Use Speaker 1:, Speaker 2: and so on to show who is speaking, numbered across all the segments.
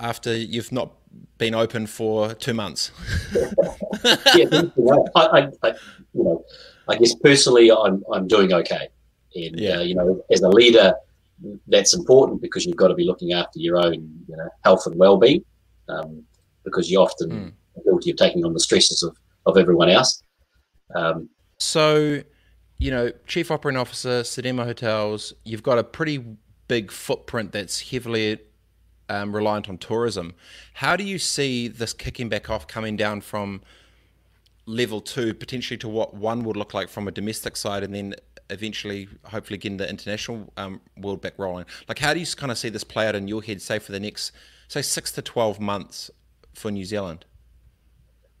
Speaker 1: after you've not been open for two months?
Speaker 2: yeah, I, I, you know, I guess personally, I'm I'm doing okay, and yeah. uh, you know, as a leader, that's important because you've got to be looking after your own, you know, health and well-being, um, because you're often mm. guilty of taking on the stresses of of everyone else. Um,
Speaker 1: so, you know, chief operating officer, Sudima Hotels, you've got a pretty big footprint that's heavily um, reliant on tourism. How do you see this kicking back off coming down from level two potentially to what one would look like from a domestic side and then eventually hopefully getting the international um, world back rolling? Like how do you kind of see this play out in your head say for the next say six to 12 months for new zealand?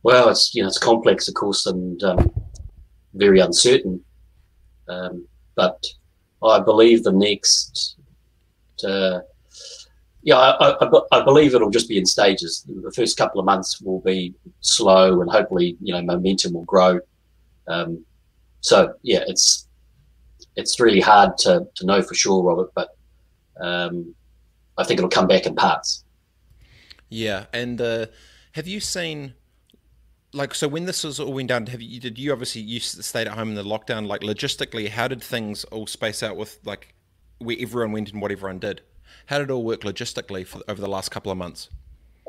Speaker 2: Well it's you know it's complex of course and um, very uncertain. Um, but i believe the next uh, yeah, I, I, I, believe it'll just be in stages. The first couple of months will be slow, and hopefully, you know, momentum will grow. Um, so yeah, it's it's really hard to, to know for sure, Robert, but um, I think it'll come back in parts.
Speaker 1: Yeah, and uh, have you seen? Like so, when this was all went down, have you did you obviously you stayed at home in the lockdown? Like logistically, how did things all space out with like where everyone went and what everyone did? How did it all work logistically for, over the last couple of months?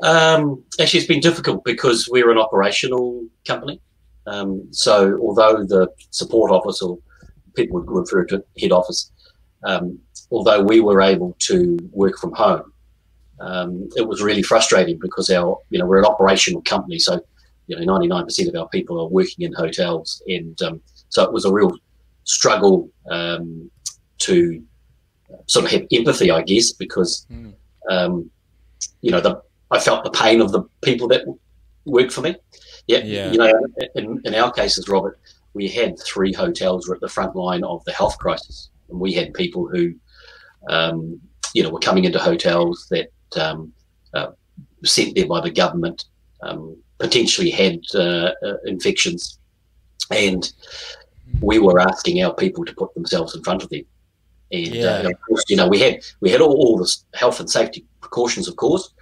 Speaker 2: Um, actually, it's been difficult because we're an operational company. Um, so, although the support office, or people would refer to head office, um, although we were able to work from home, um, it was really frustrating because our, you know, we're an operational company, so you know, 99% of our people are working in hotels, and um, so it was a real struggle um, to sort of have empathy, I guess, because mm. um, you know the I felt the pain of the people that work for me. Yeah, yeah. you know, in, in our cases, Robert, we had three hotels were at the front line of the health crisis, and we had people who, um, you know, were coming into hotels that um, uh, sent there by the government, um, potentially had uh, uh, infections, and we were asking our people to put themselves in front of them. And yeah. uh, of course, you know, we had we had all, all the health and safety precautions, of course.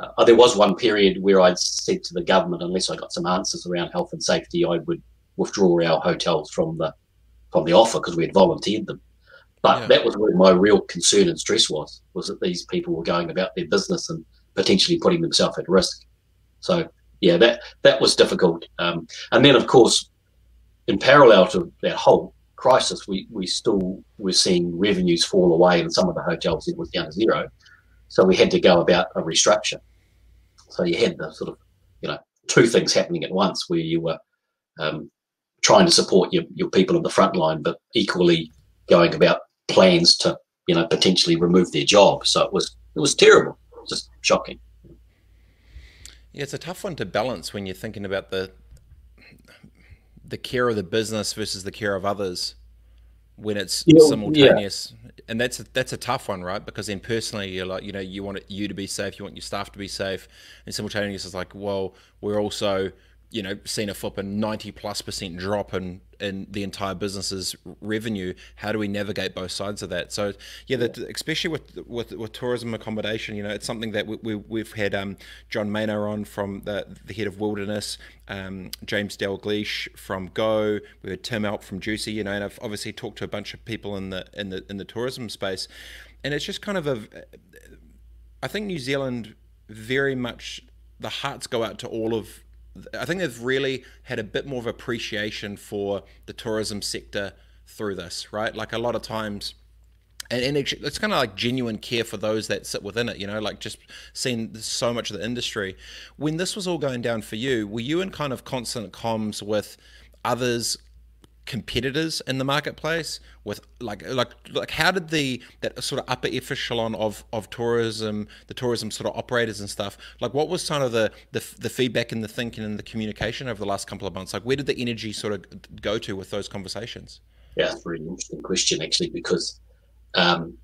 Speaker 2: Uh, there was one period where I'd said to the government, unless I got some answers around health and safety, I would withdraw our hotels from the from the offer because we had volunteered them. But yeah. that was where my real concern and stress was was that these people were going about their business and potentially putting themselves at risk. So yeah, that that was difficult. Um, and then of course, in parallel to that whole crisis, we, we still were seeing revenues fall away in some of the hotels. It was down to zero. So we had to go about a restructure. So you had the sort of, you know, two things happening at once where you were um, trying to support your, your people on the front line, but equally going about plans to, you know, potentially remove their job. So it was, it was terrible, just shocking.
Speaker 1: Yeah, it's a tough one to balance when you're thinking about the the care of the business versus the care of others when it's yeah, simultaneous. Yeah. and that's a, that's a tough one right? Because then personally you're like you know you want it, you to be safe you want your staff to be safe. And simultaneous is like well we're also you know seen a flip and 90 plus percent drop in in the entire business's revenue. How do we navigate both sides of that? So yeah, the, especially with, with with tourism accommodation you know it's something that we, we, have had um, John Maynor on from the, the head of wilderness um, James Dalgleish from Go. We had Tim Alpe from Jucy you know and I've obviously talked to a bunch of people in the in the in the tourism space. And it's just kind of a I think New Zealand very much the hearts go out to all of I think they've really had a bit more of appreciation for the tourism sector through this, right? Like a lot of times, and, and it's kind of like genuine care for those that sit within it, you know, like just seeing so much of the industry. When this was all going down for you, were you in kind of constant comms with others competitors in the marketplace with like like like how did the that sort of upper echelon of of tourism the tourism sort of operators and stuff like what was kind of the the, the feedback and the thinking and the communication over the last couple of months? Like where did the energy sort of go to with those conversations?
Speaker 2: Yeah that's a really interesting question actually because um,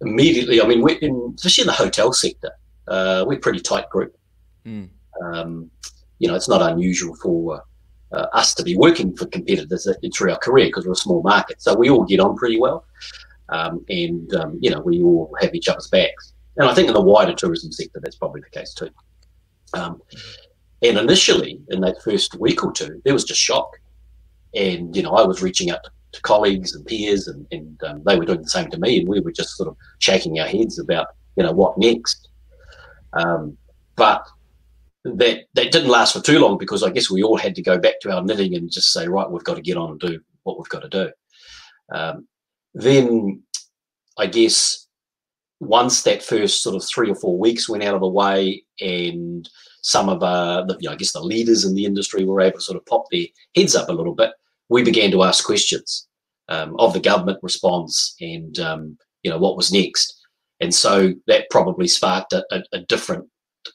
Speaker 2: immediately i mean we're in especially in the hotel sector uh, we're a pretty tight group. Mm. um, you know it's not unusual for uh, us to be working for competitors through our career because we're a small market. So we all get on pretty well, um, and um, you know we all have each other's backs. and I think in the wider tourism sector, that's probably the case too. Um, and initially, in that first week or two, there was just shock. And, you know, I was reaching out to colleagues and peers, and, and um, they were doing the same to me. And we were just sort of shaking our heads about, you know, what next. Um, but that that didn't last for too long because I guess we all had to go back to our knitting and just say, right, we've got to get on and do what we've got to do. Um, then I guess once that first sort of three or four weeks went out of the way and some of uh, the, you know, I guess the leaders in the industry were able to sort of pop their heads up a little bit, we began to ask questions um, of the government response and um, you know what was next. And so that probably sparked a, a, a different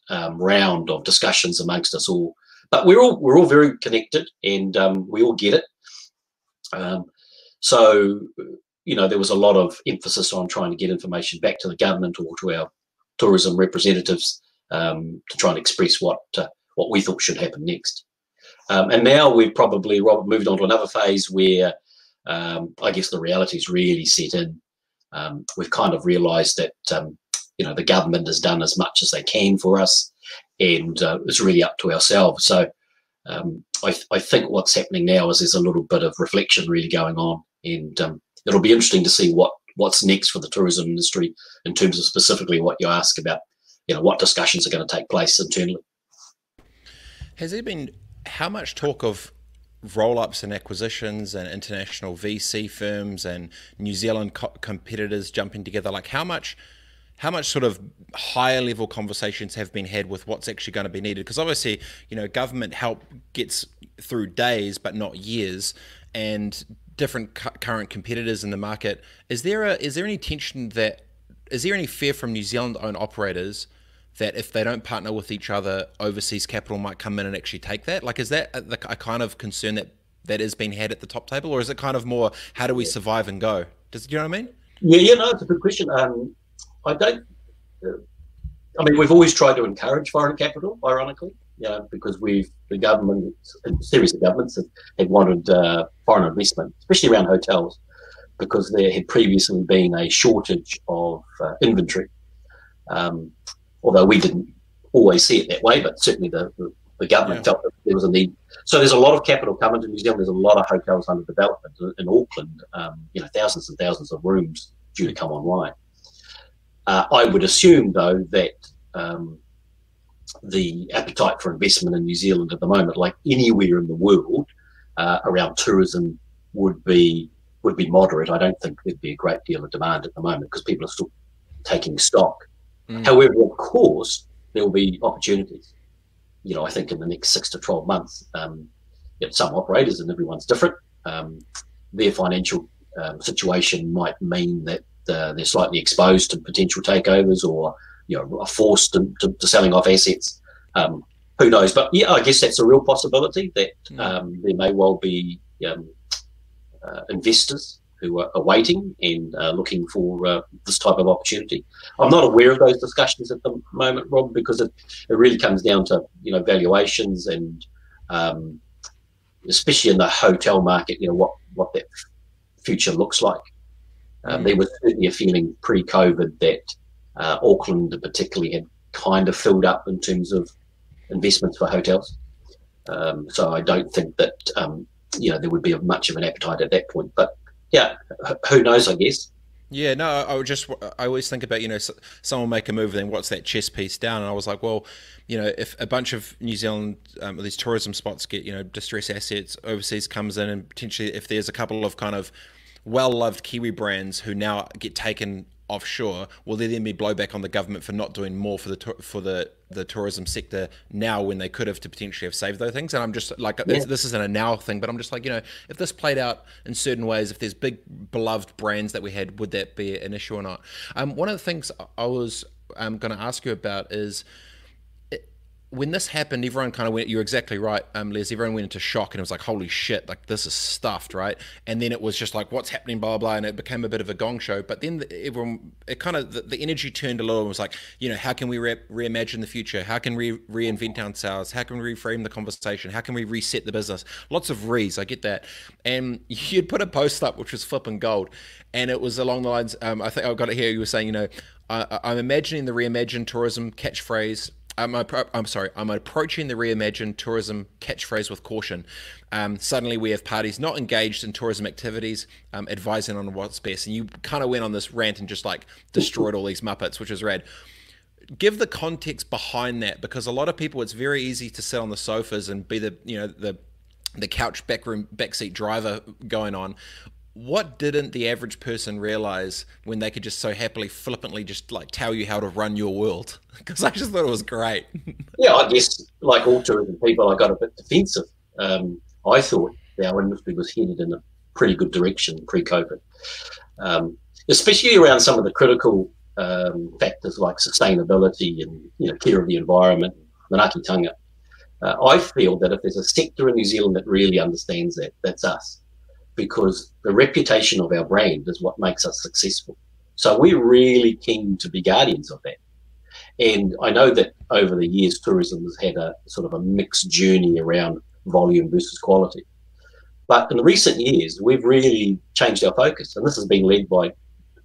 Speaker 2: um, round of discussions amongst us all. But we're all we're all very connected, and um, we all get it. Um, so you know there was a lot of emphasis on trying to get information back to the government or to our tourism representatives um, to try and express what uh, what we thought should happen next. Um, and now we've probably Robert moved on to another phase where I guess the reality's really set in. We've kind of realised that you know the government has done as much as they can for us, and uh, it's really up to ourselves. So um, I, I, think what's happening now is there's a little bit of reflection really going on, and um, it'll be interesting to see what what's next for the tourism industry in terms of specifically what you ask about. You know what discussions are going to take place internally.
Speaker 1: Has there been how much talk of roll ups and acquisitions and international VC firms and New Zealand co- competitors jumping together? Like, how much how much sort of higher level conversations have been had with what's actually going to be needed? Because obviously, you know, government help gets through days, but not years, and different cu- current competitors in the market. Is there a is there any tension that is there any fear from New Zealand owned operators that if they don't partner with each other, overseas capital might come in and actually take that? Like, is that a, a kind of concern that that is being had at the top table, or is it kind of more how do we survive and go? Does you know what I mean?
Speaker 2: Yeah, yeah, no, it's a good question. Um, I don't. Uh, I mean, we've always tried to encourage foreign capital, ironically, you know, because we've the government, a series of governments have, have wanted uh, foreign investment, especially around hotels, because there had previously been a shortage of uh, inventory. Um, although we didn't always see it that way, but certainly the, the, the government yeah. felt that there was a need. So there's a lot of capital coming to New Zealand. There's a lot of hotels under development in Auckland. Um, you know, thousands and thousands of rooms due to come online. Uh, I would assume, though, that um, the appetite for investment in New Zealand at the moment, like anywhere in the world, uh, around tourism would be would be moderate. I don't think there'd be a great deal of demand at the moment because people are still taking stock. Mm. However, of course, there will be opportunities. You know, I think in the next six to twelve months, um, you know, some operators and everyone's different. Um, their financial um, situation might mean that uh, they're slightly exposed to potential takeovers or you know are forced to, to, to selling off assets. Um, who knows? But yeah, I guess that's a real possibility that mm. um, there may well be um, uh, investors who are, waiting and uh, looking for uh, this type of opportunity. I'm not aware of those discussions at the moment, Rob, because it, it really comes down to you know valuations and um, especially in the hotel market, you know what what that future looks like. Um. There was certainly a feeling pre-COVID that uh, Auckland, particularly, had kind of filled up in terms of investments for hotels. Um, so I don't think that um, you know there would be much of an appetite at that point. But yeah, who knows? I guess.
Speaker 1: Yeah, no, I would just, I always think about, you know, someone make a move, and then what's that chess piece down? And I was like, well, you know, if a bunch of New Zealand, um, these tourism spots get, you know, distress assets, overseas comes in, and potentially if there's a couple of kind of well loved Kiwi brands who now get taken offshore, will there then be blowback on the government for not doing more for the for the the tourism sector now when they could have to potentially have saved those things? And I'm just like, yeah. this isn't a now thing, but I'm just like, you know, if this played out in certain ways, if there's big beloved brands that we had, would that be an issue or not? Um, one of the things I was um, going to ask you about is when this happened, everyone kind of went. You're exactly right, um, Les. Everyone went into shock, and it was like, "Holy shit! Like this is stuffed, right?" And then it was just like, "What's happening?" Blah blah, and it became a bit of a gong show. But then the, everyone, it kind of the, the, energy turned a little. and was like, you know, how can we re- reimagine the future? How can we reinvent ourselves? How can we reframe the conversation? How can we reset the business? Lots of re's. I get that. And you'd put a post up which was flipping gold, and it was along the lines. Um, I think I got it here. You were saying, you know, I, I'm imagining the reimagined tourism catchphrase I'm, I'm sorry, I'm approaching the reimagined tourism catchphrase with caution. Um, suddenly, we have parties not engaged in tourism activities, um, advising on what's best. And you kind of went on this rant and just like destroyed all these Muppets, which is rad. Give the context behind that because a lot of people, it's very easy to sit on the sofas and be the, you know, the the couch backroom backseat driver going on what didn't the average person realize when they could just so happily flippantly just like tell you how to run your world? Because i just thought it was great.
Speaker 2: Yeah i guess like all tourism people i got a bit defensive. Um, i thought our industry was headed in a pretty good direction pre-covid. Um, especially around some of the critical um, factors like sustainability and you know care of the environment manaakitanga uh, i feel that if there's a sector in new zealand that really understands that that's us because the reputation of our brand is what makes us successful. So we're really keen to be guardians of that. And I know that over the years, tourism has had a sort of a mixed journey around volume versus quality. But in recent years, we've really changed our focus, and this has been led by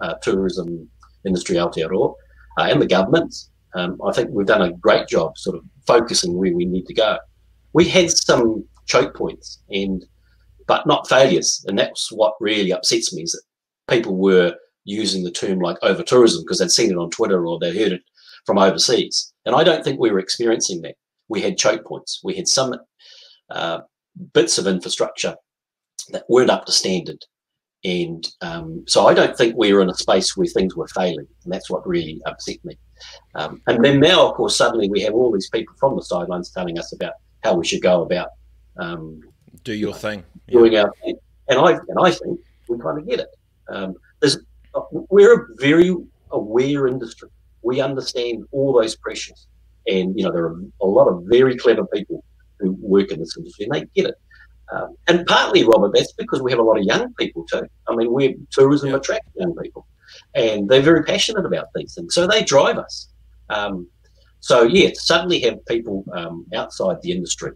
Speaker 2: uh, tourism industry Aotearoa uh, and the governments. Um, I think we've done a great job sort of focusing where we need to go. We had some choke points, and but not failures. And that's what really upsets me is that people were using the term like over tourism because they'd seen it on Twitter or they heard it from overseas. And I don't think we were experiencing that. We had choke points. We had some uh, bits of infrastructure that weren't up to standard. And um, so I don't think we were in a space where things were failing. And that's what really upset me. Um, and then now, of course, suddenly we have all these people from the sidelines telling us about how we should go about um,
Speaker 1: do your thing,
Speaker 2: doing yeah. our thing. And I and I think we kind of get it. Um, there's uh, we're a very aware industry. We understand all those pressures, and you know there are a lot of very clever people who work in this industry, and they get it. Um, and partly, Robert, that's because we have a lot of young people too. I mean, we tourism yeah. attracts young people, and they're very passionate about these things, so they drive us. Um, so yeah, to suddenly have people um, outside the industry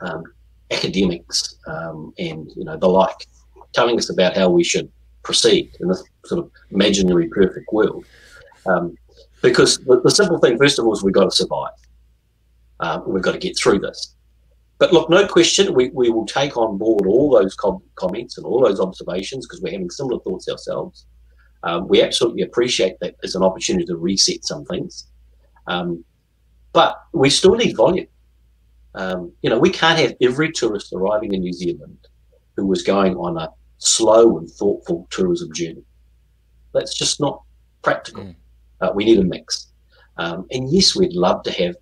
Speaker 2: um, academics um, and you know the like, telling us about how we should proceed in this sort of imaginary perfect world. Um, because the, the, simple thing, first of all, is we've got to survive. Um, we've got to get through this. But look, no question, we, we will take on board all those com- comments and all those observations because we're having similar thoughts ourselves. Um, we absolutely appreciate that as an opportunity to reset some things. Um, but we still need volume. Um, you know, we can't have every tourist arriving in New Zealand who was going on a slow and thoughtful tourism journey. That's just not practical. Mm. Uh, we need a mix. Um, and yes, we'd love to have,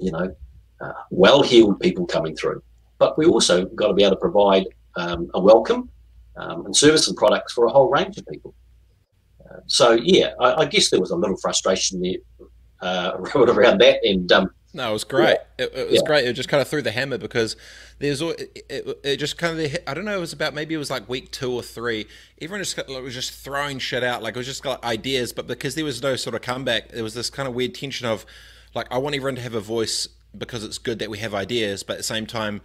Speaker 2: you know, uh, well-heeled people coming through, but we also got to be able to provide um, a welcome um, and service and products for a whole range of people. Uh, so yeah, I, I, guess there was a little frustration there uh, around that, and um,
Speaker 1: no, it was great. Yeah. It, it, was yeah. great. It just kind of threw the hammer because there's it, it, it, just kind of I don't know. It was about maybe it was like week two or three. Everyone just got, was just throwing shit out. Like it was just got ideas, but because there was no sort of comeback, there was this kind of weird tension of like I want everyone to have a voice because it's good that we have ideas, but at the same time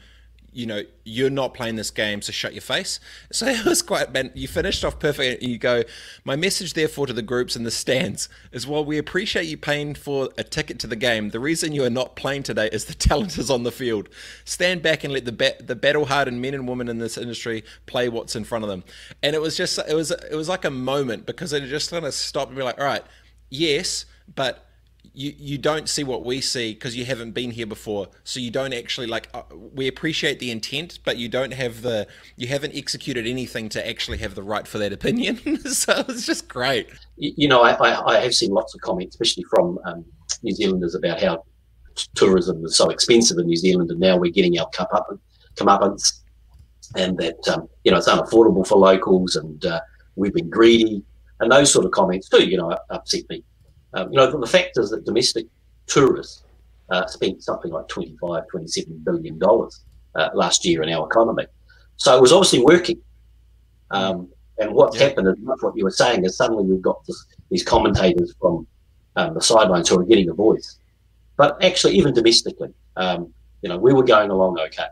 Speaker 1: you know, you're not playing this game, so shut your face. So it was quite, man, you finished off perfect. You go, my message, therefore, to the groups and the stands is while we appreciate you paying for a ticket to the game, the reason you are not playing today is the talent is on the field. Stand back and let the ba- the battle hardened men and women in this industry play what's in front of them. And it was just, it was, it was like a moment because it just kind of stopped and be like, all right, yes, but you you don't see what we see because you haven't been here before. So you don't actually like uh, we appreciate the intent but you don't have the you haven't executed anything to actually have the right for that opinion. So it's just great.
Speaker 2: You know I, I, have seen lots of comments especially from um, new zealanders about how tourism is so expensive in new zealand and now we're getting our cup up and comeuppance and that um, you know it's unaffordable for locals and uh, we've been greedy and those sort of comments too you know upset me um, you know, the fact is that domestic tourists uh, spent something like 25, 27 billion dollars uh, last year in our economy. So it was obviously working. Um, and what's yeah. happened is what you were saying is suddenly we've got this, these commentators from um, the sidelines who are getting a voice. But actually, even domestically, um, you know, we were going along okay.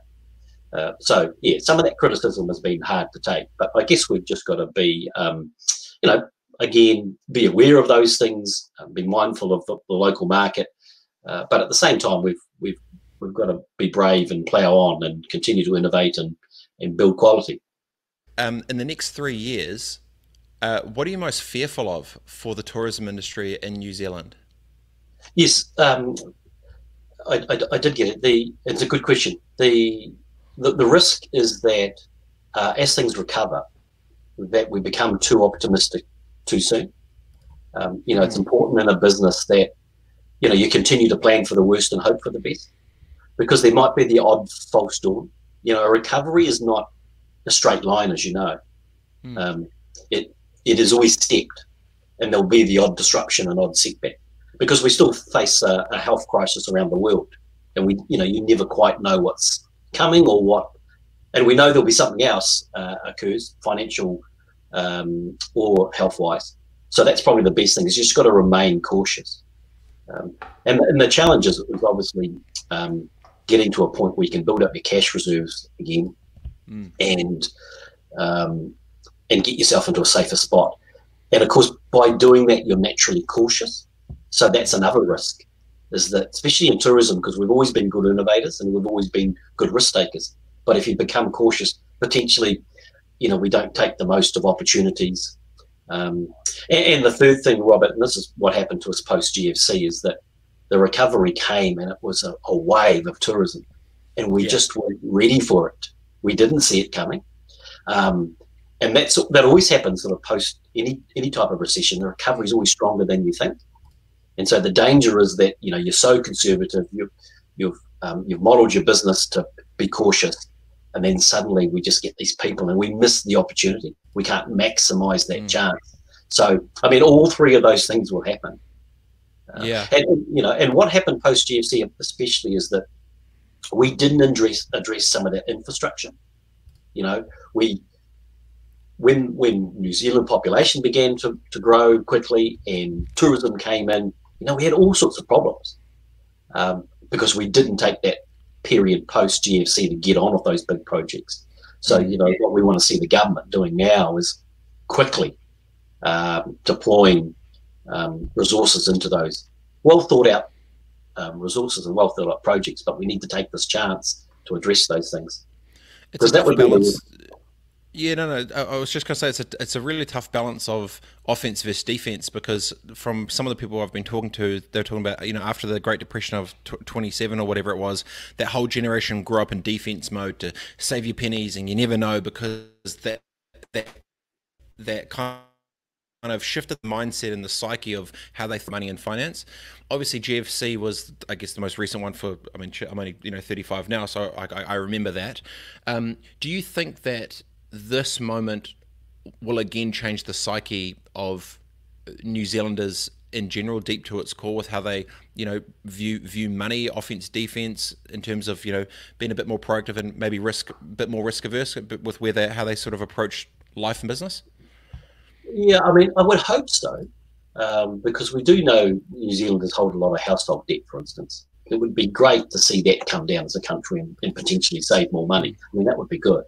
Speaker 2: Uh, so yeah, some of that criticism has been hard to take, but I guess we've just got to be, um, you know, again, be aware of those things, uh, be mindful of the, the local market, uh, but at the same time, we've we've we've got to be brave and plough on and continue to innovate and and build quality.
Speaker 1: Um, in the next three years, uh, what are you most fearful of for the tourism industry in New Zealand?
Speaker 2: Yes, um, I, I, I, did get it. The it's a good question. The the, the risk is that uh, as things recover, that we become too optimistic too soon. Um, you know, it's hmm. important in a business that you know you continue to plan for the worst and hope for the best, because there might be the odd false dawn. You know, a recovery is not a straight line, as you know. Mm. Um, it it is always stepped, and there'll be the odd disruption and odd setback because we still face a, a health crisis around the world, and we you know you never quite know what's coming or what, and we know there'll be something else uh, occurs, financial um, or health wise. So that's probably the best thing is you just got to remain cautious. Um, and, and, the challenge is, is obviously um, getting to a point where you can build up your cash reserves again mm. and um, and get yourself into a safer spot. And of course, by doing that, you're naturally cautious. So that's another risk, is that especially in tourism, because we've always been good innovators and we've always been good risk takers. But if you become cautious, potentially, you know, we don't take the most of opportunities. Um, and, and, the third thing, Robert, and this is what happened to us post GFC, is that the recovery came and it was a, a wave of tourism, and we yeah. just weren't ready for it. We didn't see it coming. Um, and that's that always happens sort of post any any type of recession. The recovery is always stronger than you think, and so the danger is that you know you're so conservative, you've you've um, you've modelled your business to be cautious, and then suddenly we just get these people and we miss the opportunity. We can't maximise that mm. chance. So I mean, all three of those things will happen.
Speaker 1: Uh, yeah,
Speaker 2: and you know, and what happened post GFC especially is that we didn't address address some of that infrastructure. You know, we when when New Zealand population began to, to grow quickly and tourism came in, you know, we had all sorts of problems um, because we didn't take that period post GFC to get on with those big projects. So, you know, what we want to see the government doing now is quickly uh, deploying um, resources into those well thought out um, resources and well thought out projects. But we need to take this chance to address those things
Speaker 1: because that would be yeah, no, no. I was just going to say it's a it's a really tough balance of offense versus defense because from some of the people I've been talking to, they're talking about you know after the Great Depression of twenty seven or whatever it was, that whole generation grew up in defense mode to save your pennies, and you never know because that that that kind of shifted the mindset and the psyche of how they think money and finance. Obviously, GFC was, I guess, the most recent one for. I mean, I'm only you know 35 now, so I, I remember that. Um, do you think that this moment will again change the psyche of New Zealanders in general, deep to its core, with how they, you know, view view money, offense, defense, in terms of you know being a bit more proactive and maybe risk, a bit more risk averse, with where they how they sort of approach life and business.
Speaker 2: Yeah, I mean, I would hope so, um, because we do know New Zealanders hold a lot of household debt, for instance. It would be great to see that come down as a country and, and potentially save more money. I mean, that would be good.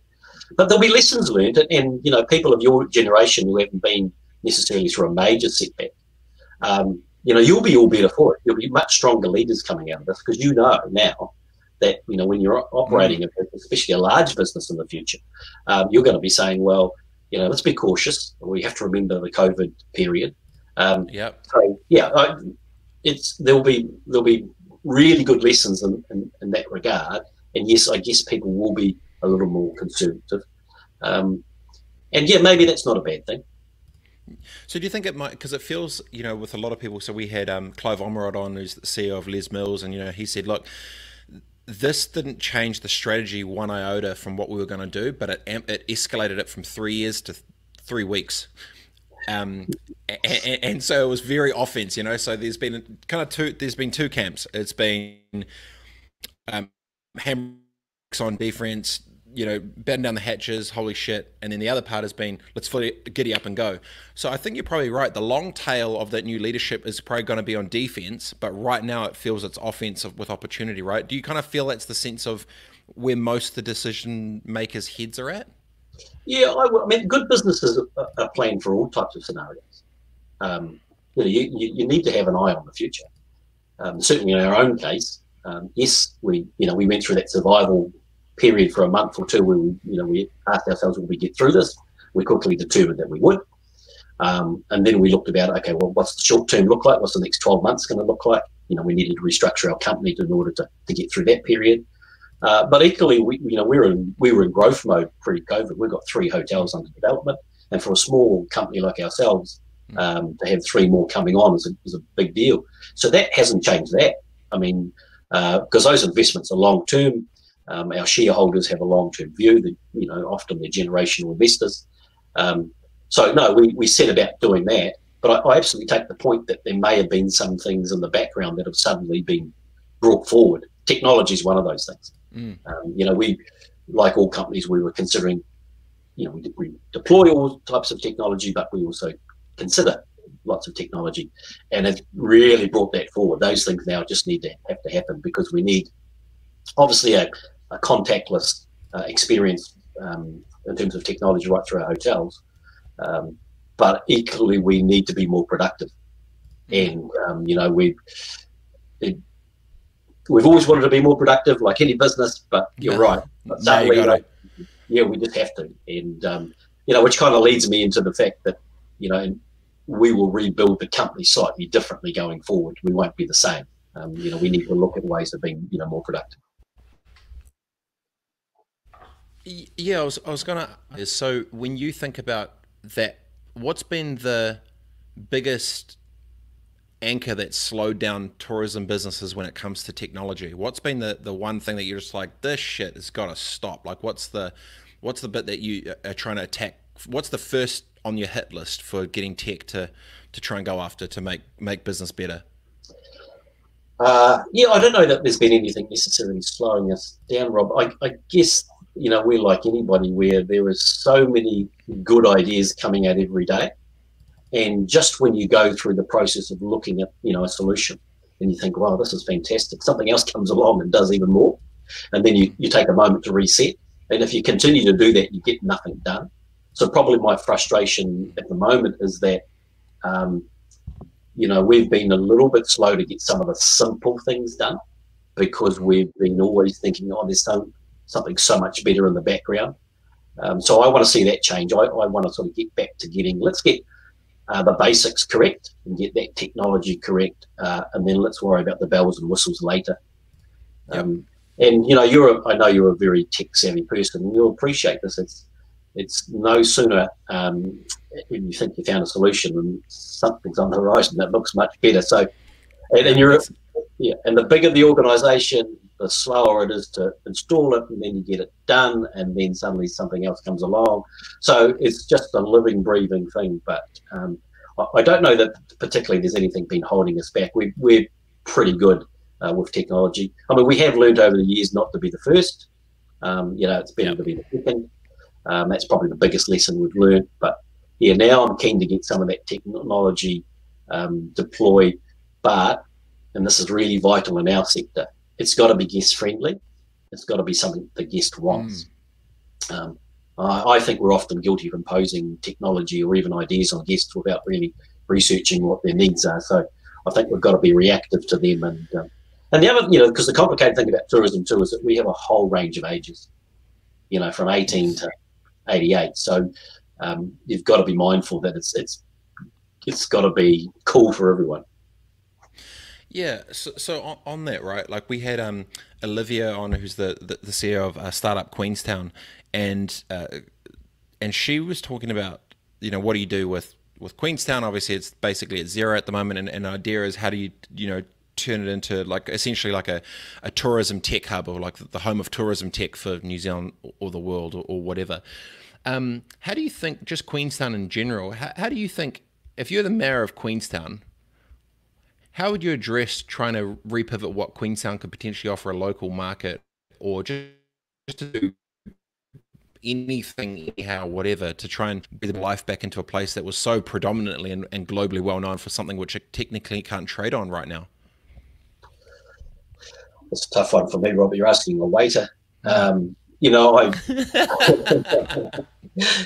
Speaker 2: But there'll be lessons learned, and you know, people of your generation who haven't been necessarily through a major setback, um, you know, you'll be all better for it. You'll be much stronger leaders coming out of this because you know now that you know when you're operating, mm. especially a large business in the future, um, you're going to be saying, well, you know, let's be cautious. We have to remember the COVID period. Um,
Speaker 1: yeah.
Speaker 2: So yeah, I, it's there'll be there'll be really good lessons in, in, in that regard. And yes, I guess people will be a little more conservative. Um, and yeah, maybe that's not a bad thing.
Speaker 1: So do you think it might? Because it feels, you know, with a lot of people. So we had um, Clive Ormerod on, who's the CEO of Les Mills, and you know, he said, look. This didn't change the strategy one iota from what we were going to do, but it it escalated it from three years to three weeks. Um, and, and, so it was very offense, you know. So there's been kind of two. There's been two camps. It's been um, on defense, you know, batten down the hatches, holy shit. And then the other part has been, let's fully giddy up and go. So I think you're probably right. The long tail of that new leadership is probably going to be on defense, but right now it feels it's offensive with opportunity, right? Do you kind of feel that's the sense of where most the decision makers' heads are at?
Speaker 2: Yeah, I, I mean, good businesses are, planning for all types of scenarios. Um, you, know, you, you, need to have an eye on the future. Um, certainly in our own case, um, yes, we you know we went through that survival period for a month or two where we, you know, we asked ourselves, will we get through this? We quickly determined that we would. Um, and then we looked about, okay, well, what's the short term look like? What's the next 12 months going to look like? You know, we needed to restructure our company in order to, to get through that period. Uh, but equally, we, you know, we were in, we were in growth mode pre-COVID. We've got three hotels under development, and for a small company like ourselves, hmm. um, to have three more coming on is a, is a big deal. So that hasn't changed that. I mean, because uh, those investments are long term. Um, our shareholders have a long-term view. That you know, often they're generational investors. Um, so no, we, we set about doing that. But I, I, absolutely take the point that there may have been some things in the background that have suddenly been brought forward. Technology is one of those things. Mm. Um, you know, we like all companies, we were considering. You know, we, we deploy all types of technology, but we also consider lots of technology, and it really brought that forward. Those things now just need to have to happen because we need obviously a, a contactless uh, experience um, in terms of technology right through our hotels. Um, but equally, we need to be more productive. And um, you know, we it, we've always wanted to be more productive, like any business. But you're yeah. right. But you yeah, we just have to. And um, you know, which kind of leads me into the fact that you know we will rebuild the company slightly differently going forward. We won't be the same. Um, you know, we need to look at ways of being you know more productive.
Speaker 1: Yeah, I was, I was gonna. So when you think about that, what's been the biggest anchor that slowed down tourism businesses when it comes to technology? What's been the, the one thing that you're just like, this shit has got to stop? Like, what's the what's the bit that you are trying to attack? What's the first on your hit list for getting tech to to try and go after to make make business better?
Speaker 2: Uh, yeah, I don't know that there's been anything necessarily slowing us down, Rob. I, I guess you know, we're like anybody where there are so many good ideas coming out every day. And just when you go through the process of looking at, you know, a solution and you think, wow, this is fantastic, something else comes along and does even more. And then you, you take a moment to reset. And if you continue to do that, you get nothing done. So probably my frustration at the moment is that, um, you know, we've been a little bit slow to get some of the simple things done because we've been always thinking, oh, there's some something so much better in the background. Um, so I want to see that change. I, I, want to sort of get back to getting, let's get uh, the basics correct and get that technology correct, uh, and then let's worry about the bells and whistles later. Um, and you know, you're a, I know you're a very tech savvy person, and you'll appreciate this. It's it's no sooner um, when you think you found a solution and something's on the horizon that looks much better. So, and, and you're yeah, and the bigger the organisation, the slower it is to install it, and then you get it done, and then suddenly something else comes along. So it's just a living, breathing thing. But um, I don't know that particularly there's anything been holding us back. We, we're pretty good uh, with technology. I mean, we have learned over the years not to be the first. Um, you know, it's better to be the second. Um, that's probably the biggest lesson we've learned. But yeah, now I'm keen to get some of that technology um, deployed. But, and this is really vital in our sector, it's got to be guest friendly. It's got to be something the guest wants. Mm. Um, I, I, think we're often guilty of imposing technology or even ideas on guests without really researching what their needs are. So I think we've got to be reactive to them. And um, and the other, you know, because the complicated thing about tourism too is that we have a whole range of ages. You know, from 18 to 88. So um, you've got to be mindful that it's it's it's got to be cool for everyone.
Speaker 1: Yeah, so, so on, that, right? Like we had um, Olivia on, who's the, the, the CEO of uh, Startup Queenstown, and uh, and she was talking about, you know, what do you do with with Queenstown? Obviously, it's basically at zero at the moment, and, the idea is how do you, you know, turn it into like essentially like a, a tourism tech hub or like the home of tourism tech for New Zealand or the world or, or whatever. Um, how do you think, just Queenstown in general, how, how do you think, if you're the mayor of Queenstown, how would you address trying to repivot what Queenstown could potentially offer a local market or just, just to do anything, anyhow, whatever, to try and breathe life back into a place that was so predominantly and, and globally well known for something which it technically can't trade on right now?
Speaker 2: It's a tough one for me, Robert. You're asking a waiter. Um, you know, I.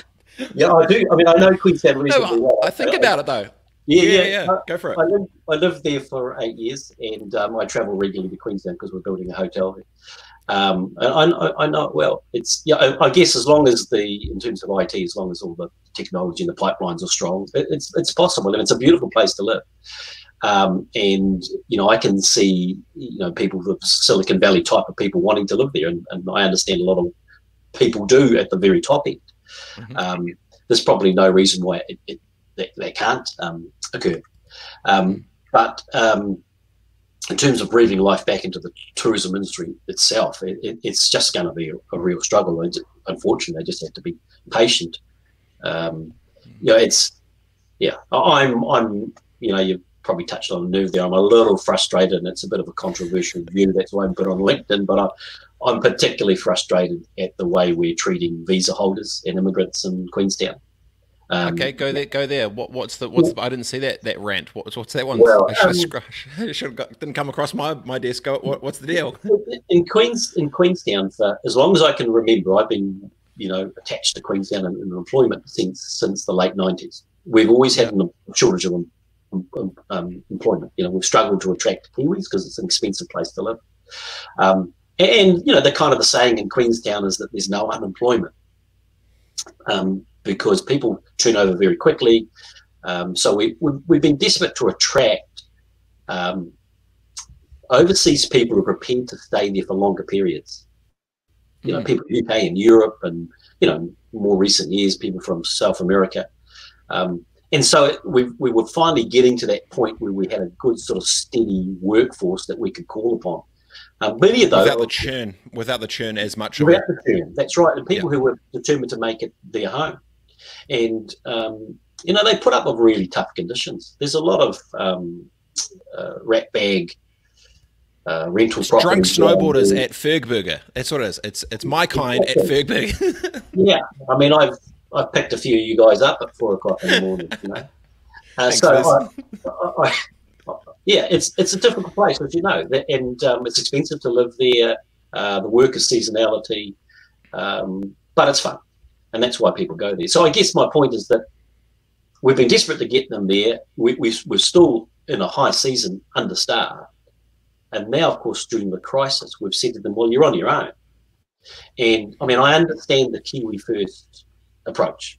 Speaker 2: yeah, I do. I mean, I know Queenstown reasonably no, well.
Speaker 1: I think about it though.
Speaker 2: Yeah, yeah,
Speaker 1: yeah, yeah. Go for it.
Speaker 2: I lived, I lived there for eight years, and um, I travel regularly to Queenstown because we're building a hotel there. Um, and I, I, know well. It's yeah. I, I, guess as long as the in terms of IT, as long as all the technology and the pipelines are strong, it, it's it's possible, and it's a beautiful place to live. Um, and you know, I can see you know people the Silicon Valley type of people wanting to live there, and, and I understand a lot of people do at the very top end. Mm-hmm. Um, there's probably no reason why it, it, that, that can't um, occur. Um, but um, in terms of breathing life back into the tourism industry itself, it, it, it's just going to be a, a, real struggle. And unfortunately, they just have to be patient. Um, you know, it's yeah. I'm I'm you know you've probably touched on a nerve there. I'm a little frustrated, and it's a bit of a controversial view. That's why I put on LinkedIn, but I, I'm particularly frustrated at the way we're treating visa holders and immigrants in Queenstown.
Speaker 1: Um, okay, go there. Go there. What, what's the? What's the, I didn't see that that rant. What's what's that one? Well, I should have, um, should have got, didn't come across my my desk. What, what's the deal?
Speaker 2: In Queens in Queenstown, for as long as I can remember, I've been you know attached to Queenstown in, in employment since since the late nineties. We've always had a shortage of um, um, employment. You know, we've struggled to attract Kiwis because it's an expensive place to live. Um, and you know, the kind of the saying in Queenstown is that there's no unemployment. Um, because people turn over very quickly. Um, so we, we, have been desperate to attract um, overseas people who are prepared to stay there for longer periods. You know, mm. people UK and Europe, and you know, more recent years, people from South America. Um, and so we, we were finally getting to that point where we had a good sort of steady workforce that we could call upon. Um, many of those
Speaker 1: without the churn, without the churn as much.
Speaker 2: Without the churn, that's right. And people who were determined to make it their home and um, you know they put up with really tough conditions. There's a lot of um, uh, rat bag uh, rental property.
Speaker 1: Drunk snowboarders at Fergburger. That's what it is. It's it's my kind at Fergburger.
Speaker 2: yeah, I mean I've I've picked a few of you guys up at four o'clock in the morning. You know, uh, so I, I, I, yeah, it's it's a difficult place, as you know, and um, it's expensive to live there. Uh, the work is seasonality, um, but it's fun and that's why people go there. So I guess my point is that we've been desperate to get them there. We, we, we're still in a high season understaffed. And now, of course, during the crisis, we've said to them, well, you're on your own. And I mean, I understand the Kiwi first approach.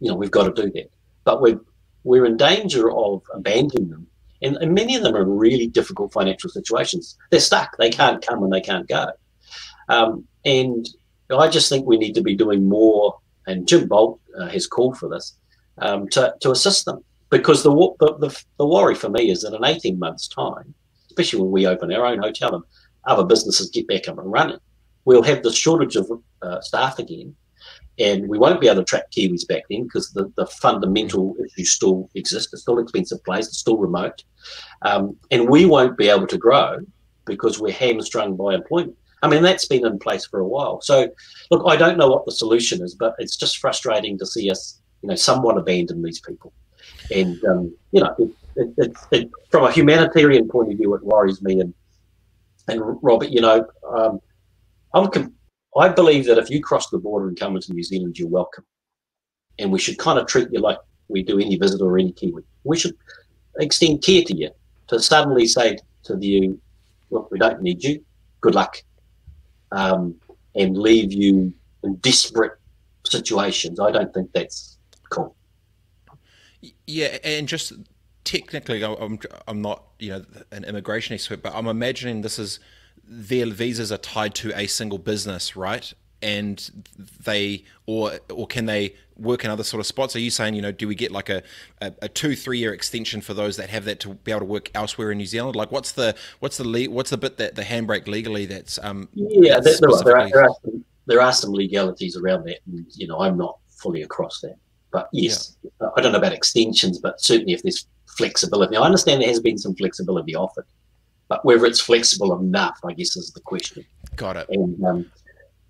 Speaker 2: You know, we've got to do that. But we're, we're in danger of abandoning them. And, and many of them are in really difficult financial situations. They're stuck. They can't come and they can't go. Um, and I just think we need to be doing more, and Jim Boult uh, has called for this, um, to, to assist them. Because the, the, the, the worry for me is that in 18 months' time, especially when we open our own hotel and other businesses get back up and running, we'll have the shortage of uh, staff again. And we won't be able to attract Kiwis back then because the, the fundamental issues still exist. It's still expensive place, it's still remote. Um, and we won't be able to grow because we're hamstrung by employment. I mean, that's been in place for a while. So, look, I don't know what the solution is, but it's just frustrating to see us, you know, someone abandon these people. And, um, you know, it, it, it, from a humanitarian point of view, it worries me. And, and Robert, you know, um, I'm com- I believe that if you cross the border and come into New Zealand, you're welcome. And we should kind of treat you like we do any visitor or any Kiwi. We should extend care to you to suddenly say to you, look, we don't need you. Good luck um, and leave you in desperate situations. I don't think that's cool.
Speaker 1: Yeah, and just technically, I'm I'm not you know an immigration expert, but I'm imagining this is their visas are tied to a single business, right? And they or or can they work in other sort of spots? Are you saying you know do we get like a, a, a, two three year extension for those that have that to be able to work elsewhere in New Zealand? Like what's the what's the le- what's the bit that the handbrake legally that's um
Speaker 2: yeah that's there, are, there, are some, there are some legalities around that, and you know, I'm not fully across that. But yes, yeah. I don't know about extensions, but certainly if there's flexibility, now, I understand there has been some flexibility offered, but whether it's flexible enough, I guess, is the question.
Speaker 1: Got it.
Speaker 2: And um,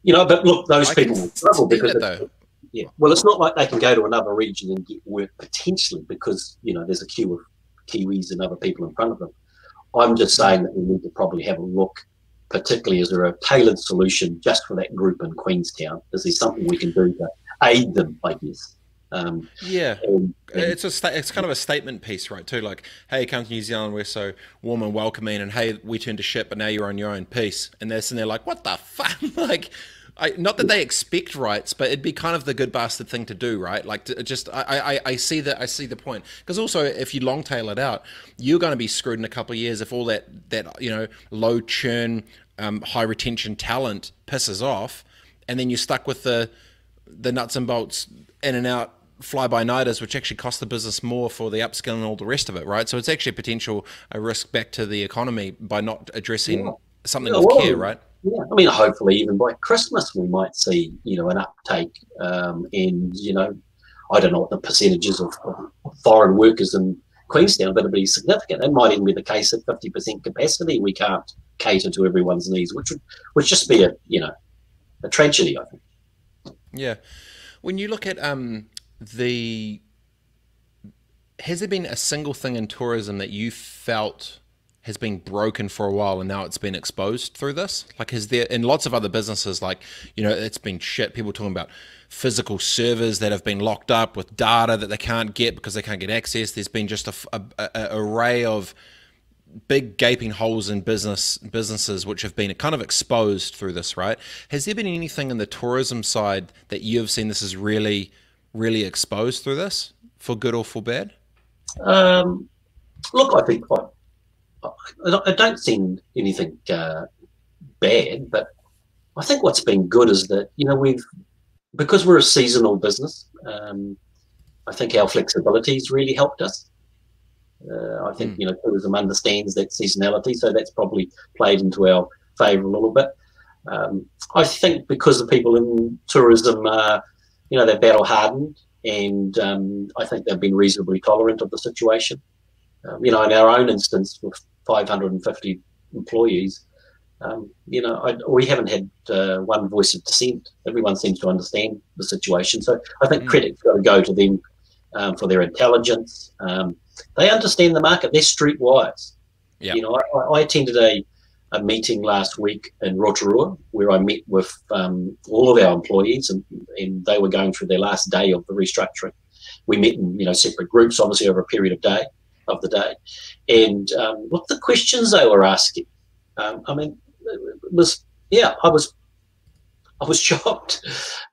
Speaker 2: you know, but look, those I people will struggle because it, yeah, well, it's not like they can go to another region and get work potentially because you know there's a queue of Kiwis and other people in front of them. I'm just saying that we need to probably have a look, particularly is there a tailored solution just for that group in Queenstown? Is there something we can do to aid them? I guess.
Speaker 1: Um, yeah, it's a sta- it's kind of a statement piece, right? Too like, hey, come to New Zealand, we're so warm and welcoming, and hey, we turned to shit, but now you're on your own. piece, And they're and they're like, what the fuck? like, I, not that they expect rights, but it'd be kind of the good bastard thing to do, right? Like, to, just I, I I see that I see the point because also if you long tail it out, you're going to be screwed in a couple of years if all that that you know low churn, um, high retention talent pisses off, and then you're stuck with the the nuts and bolts in and out fly by nighters, which actually cost the business more for the upskill and all the rest of it, right? So it's actually a potential a risk back to the economy by not addressing yeah. something yeah, with well, care, right?
Speaker 2: Yeah, I mean, hopefully even by Christmas we might see you know an uptake um, in you know I don't know what the percentages of, of foreign workers in Queenstown, but it'll be significant. It might even be the case at fifty percent capacity we can't cater to everyone's needs, which would which just be a you know a tragedy, I think.
Speaker 1: Yeah, when you look at um, the has there been a single thing in tourism that you felt has been broken for a while and now it's been exposed through this? Like, has there, in lots of other businesses, like, you know, it's been shit. People talking about physical servers that have been locked up with data that they can't get because they can't get access. There's been just a, a, a array of big gaping holes in business businesses which have been kind of exposed through this, right? Has there been anything in the tourism side that you've seen this is really really exposed through this, for good or for bad?
Speaker 2: Um, look, I think I, I don't see anything uh, bad, but I think what's been good is that you know we've because we're a seasonal business. Um, I think our flexibility has really helped us. Uh, I think mm. you know tourism understands that seasonality, so that's probably played into our favour a little bit. Um, I think because the people in tourism are you know, they're battle hardened, and um, I think they've been reasonably tolerant of the situation. Um, you know, in our own instance, with 550 employees, um, you know, I, we haven't had uh, one voice of dissent. Everyone seems to understand the situation. So I think mm. credit's got to go to them um, for their intelligence. Um, they understand the market. They're streetwise. Yep. You know, I, I attended a a meeting last week in Rotorua where I met with um, all of our employees and, and they were going through their last day of the restructuring. We met in you know separate groups, obviously over a period of day of the day, and um, what the questions they were asking. Um, I mean, it was yeah, I was I was shocked.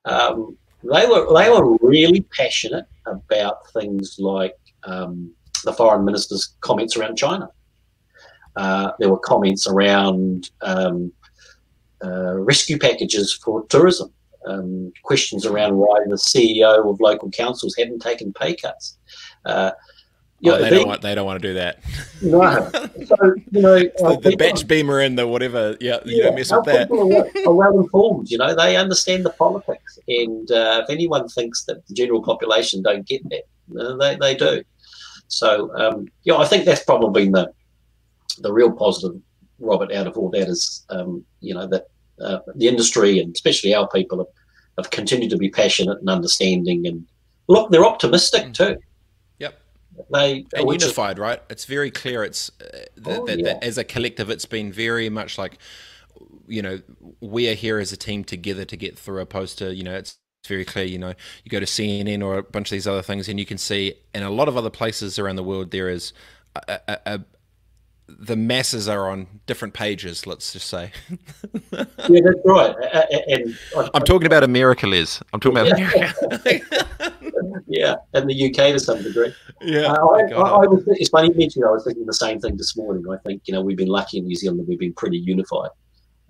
Speaker 2: Um, they were they were really passionate about things like um, the foreign minister's comments around China uh, there were comments around um, uh, rescue packages for tourism, um, questions around why the CEO of local councils hadn't taken pay cuts.
Speaker 1: Uh, oh, know, they, don't want, they don't want to do that.
Speaker 2: No. So, you know,
Speaker 1: the, the batch beamer and the whatever, yeah, you don't mess with that.
Speaker 2: People are, are, well informed, you know, they understand the politics. And uh, if anyone thinks that the general population don't get that, uh, they, they do. So, um, yeah, I think that's probably the, the real positive, Robert, out of all that is, um, you know, that uh, the industry and especially our people have, have, continued to be passionate and understanding. And look, they're optimistic mm. too.
Speaker 1: Yep. They and unified, right? It's very clear. It's uh, that, oh, that, yeah. that as a collective, it's been very much like, you know, we are here as a team together to get through, opposed to, you know, it's very clear. You know, you go to CNN or a bunch of these other things, and you can see in a lot of other places around the world there is a, a, the masses are on different pages. Let's just say.
Speaker 2: yeah, that's right. And
Speaker 1: I'm talking about America, Liz. I'm talking about yeah. America.
Speaker 2: yeah, and the UK to some degree.
Speaker 1: Yeah,
Speaker 2: uh, I, I, I, was, it's funny you mentioned. I was thinking the same thing this morning. I think you know we've been lucky in New Zealand that we've been pretty unified.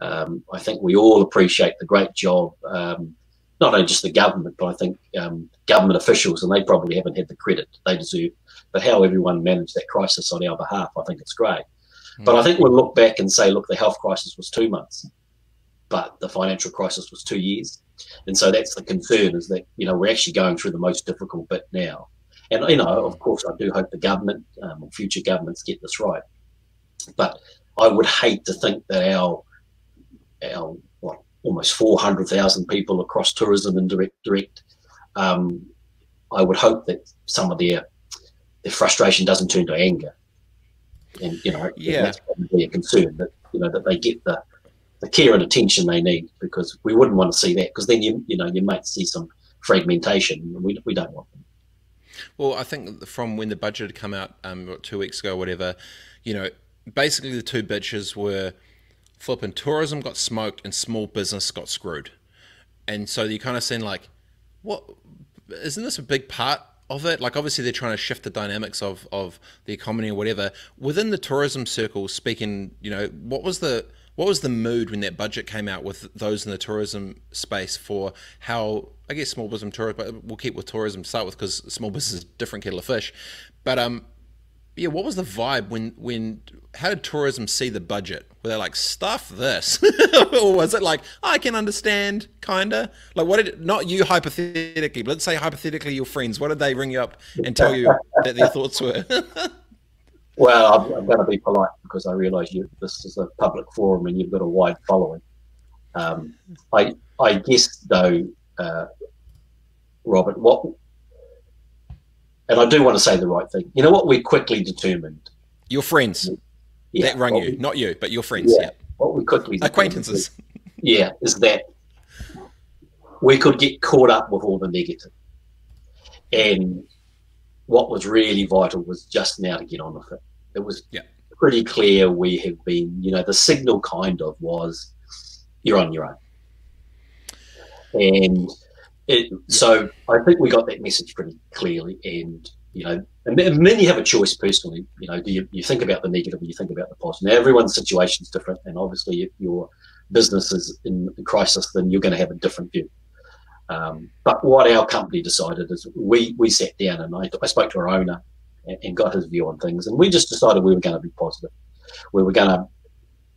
Speaker 2: Um, I think we all appreciate the great job. Um, not only just the government, but I think um, government officials, and they probably haven't had the credit they deserve but how everyone managed that crisis on our behalf, I think it's great. Mm. But I think we'll look back and say, look, the health crisis was two months. but the financial crisis was two years. And so that's the concern is that, you know, we're actually going through the most difficult bit now. And, you know, of course, I do hope the government um, or future governments get this right. But I would hate to think that our, our what, almost 400,000 people across tourism and direct, direct um, I would hope that some of their, their frustration doesn't turn to anger. And, you know,
Speaker 1: yeah.
Speaker 2: that's probably a concern that, you know, that they get the, the care and attention they need because we wouldn't want to see that because then you you know you might see some fragmentation we, we don't want them.
Speaker 1: Well, I think from when the budget had come out um, two weeks ago, whatever, you know, basically the two bitches were flipping tourism got smoked and small business got screwed, and so you kind of seen like, what isn't this a big part of it? Like, obviously, they're trying to shift the dynamics of, of the economy or whatever. Within the tourism circle, speaking, you know, what was the what was the mood when that budget came out with those in the tourism space for how I guess small business tourism, but we'll keep with tourism to start with because small business is a different kettle of fish. But um, yeah, what was the vibe when when how did tourism see the budget? Were they like stuff this, or was it like I can understand kinda like what did not you hypothetically, but let's say hypothetically your friends, what did they ring you up and tell you that their thoughts were?
Speaker 2: Well, I'm, I'm, going to be polite because I realise you. This is a public forum and you've got a wide following. Um, I I guess though, uh, Robert, what, and I do want to say the right thing. You know what? We quickly determined.
Speaker 1: Your friends yeah, that rung you, we, not you, but your friends. Yeah. yeah.
Speaker 2: What we quickly
Speaker 1: acquaintances.
Speaker 2: yeah, is that we could get caught up with all the negative, and what was really vital was just now to get on with it. It was
Speaker 1: yeah.
Speaker 2: pretty clear we have been, you know, the signal kind of was you're on your own. And it, so I think we got that message pretty clearly. And, you know, and you have a choice personally, you know, do you, you think about the negative or you think about the positive? Now, everyone's situation is different. And obviously, if your business is in crisis, then you're going to have a different view. Um, but what our company decided is we, we sat down and I, I spoke to our owner and, and, got his view on things. And we just decided we were going to be positive. We were going to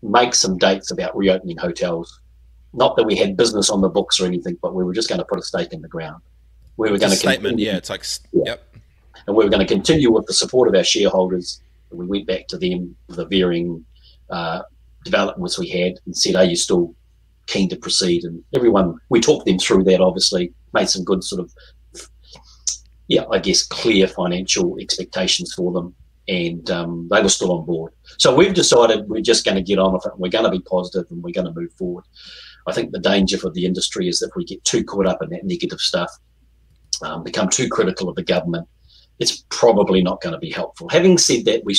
Speaker 2: make some dates about reopening hotels. Not that we had business on the books or anything, but we were just going to put a stake in the ground. We were going to
Speaker 1: statement, continue, yeah. It's like, yeah. yep.
Speaker 2: And we were going to continue with the support of our shareholders. We went back to them with the varying uh, developments we had and said, "Are you still keen to proceed. And everyone, we talked them through that, obviously, made some good sort of, yeah, I guess, clear financial expectations for them. And um, they were still on board. So we've decided we're just going to get on with it. And we're going to be positive and we're going to move forward. I think the danger for the industry is that if we get too caught up in that negative stuff, um, become too critical of the government, it's probably not going to be helpful. Having said that, we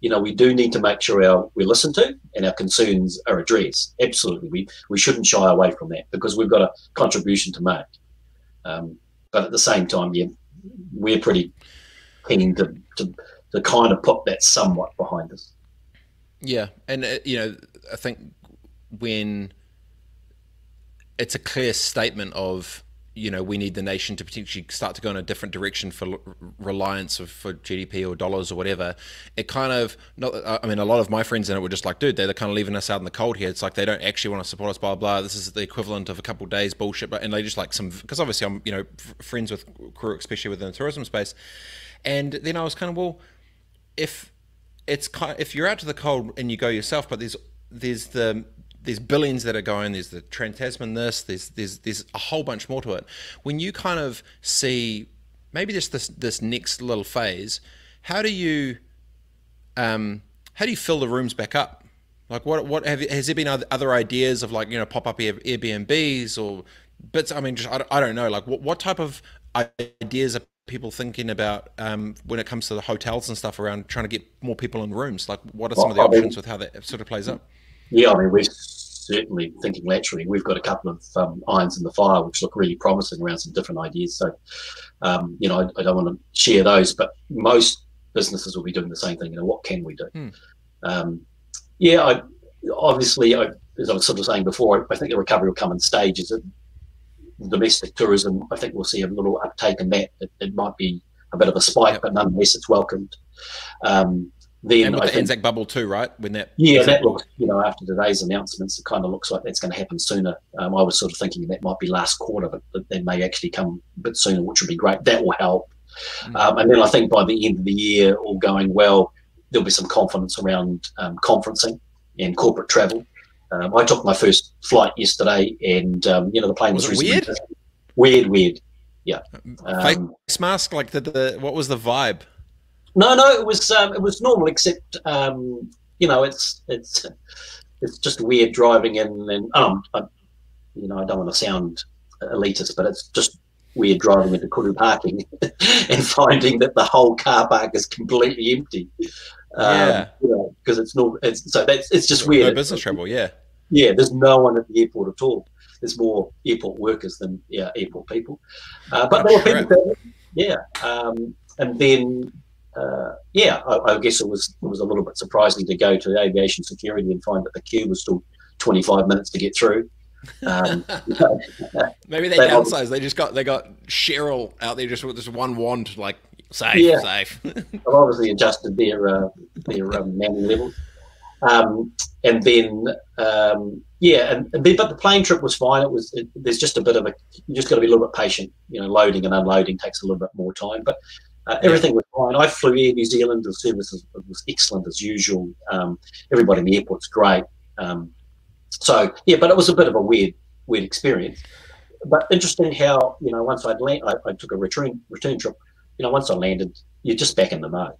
Speaker 2: you know, we do need to make sure our we listen to and our concerns are addressed. Absolutely, we we shouldn't shy away from that because we've got a contribution to make. Um, but at the same time, yeah, we're pretty keen to, to to kind of put that somewhat behind us.
Speaker 1: Yeah, and uh, you know, I think when it's a clear statement of you know we need the nation to potentially start to go in a different direction for reliance of, for GDP or dollars or whatever. It kind of not. Uh, I mean, a lot of my friends in it were just like, dude, they're kind of leaving us out in the cold here. It's like they don't actually want to support us. Blah blah. This is the equivalent of a couple of days bullshit. But and they just like some because obviously I'm you know friends with crew, especially within the tourism space. And then I was kind of well, if it's kind of, if you're out to the cold and you go yourself, but there's there's the there's billions that are going. There's the Trans Tasman this. There's there's there's a whole bunch more to it. When you kind of see maybe just this this next little phase, how do you um, how do you fill the rooms back up? Like what what have has there been other ideas of like you know pop up Airbnbs or bits? I mean, just I, I don't know. Like what what type of ideas are people thinking about um, when it comes to the hotels and stuff around trying to get more people in rooms? Like what are some of the options with how that sort of plays up?
Speaker 2: Yeah, I mean, we're certainly thinking laterally. We've got a couple of um, irons in the fire which look really promising around some different ideas. So, um, you know, I, I, don't want to share those, but most businesses will be doing the same thing. You know, what can we do? Hmm. Um, yeah, I, obviously, I, as I was sort of saying before, I think the recovery will come in stages. Domestic tourism, I think we'll see a little uptake in that. It, it might be a bit of a spike, but nonetheless, it's welcomed. Um, then
Speaker 1: and with I the think, Anzac bubble too, right? When that
Speaker 2: yeah, that looks you know after today's announcements, it kind of looks like that's going to happen sooner. Um, I was sort of thinking that might be last quarter, but, that may actually come a bit sooner, which would be great. That will help. Mm-hmm. Um, and then I think by the end of the year, all going well, there'll be some confidence around um, conferencing and corporate travel. Um, I took my first flight yesterday, and um, you know the plane was,
Speaker 1: was weird.
Speaker 2: Weird, weird. Yeah.
Speaker 1: Face um, mask, like the, the what was the vibe?
Speaker 2: No, no, it was um, it was normal, except um, you know it's it's it's just weird driving in, and um, I, you know I don't want to sound elitist, but it's just weird driving into Koru parking and finding that the whole car park is completely empty.
Speaker 1: Um, yeah,
Speaker 2: because you know, it's not. It's so that's it's just weird.
Speaker 1: No business travel, yeah.
Speaker 2: Yeah, there's no one at the airport at all. There's more airport workers than yeah airport people. Uh, but there were people, yeah. Um, and then uh, yeah, I, I, guess it was it was a little bit surprising to go to aviation security and find that the queue was still 25 minutes to get through. Um,
Speaker 1: Maybe they downsized. They just got they got Cheryl out there just with this one wand, like safe, yeah. safe.
Speaker 2: I've obviously adjusted their uh, their um, manning levels, um, and then um, yeah, and, and then, but the plane trip was fine. It was it, there's just a bit of a you just got to be a little bit patient. You know, loading and unloading takes a little bit more time, but uh, everything was fine. I flew Air New Zealand. The service was, was excellent as usual. Um, everybody in the airport's great. Um, so yeah, but it was a bit of a weird, weird experience. But interesting how you know once I'd land, I, I took a return return trip. You know, once I landed, you're just back in the mode,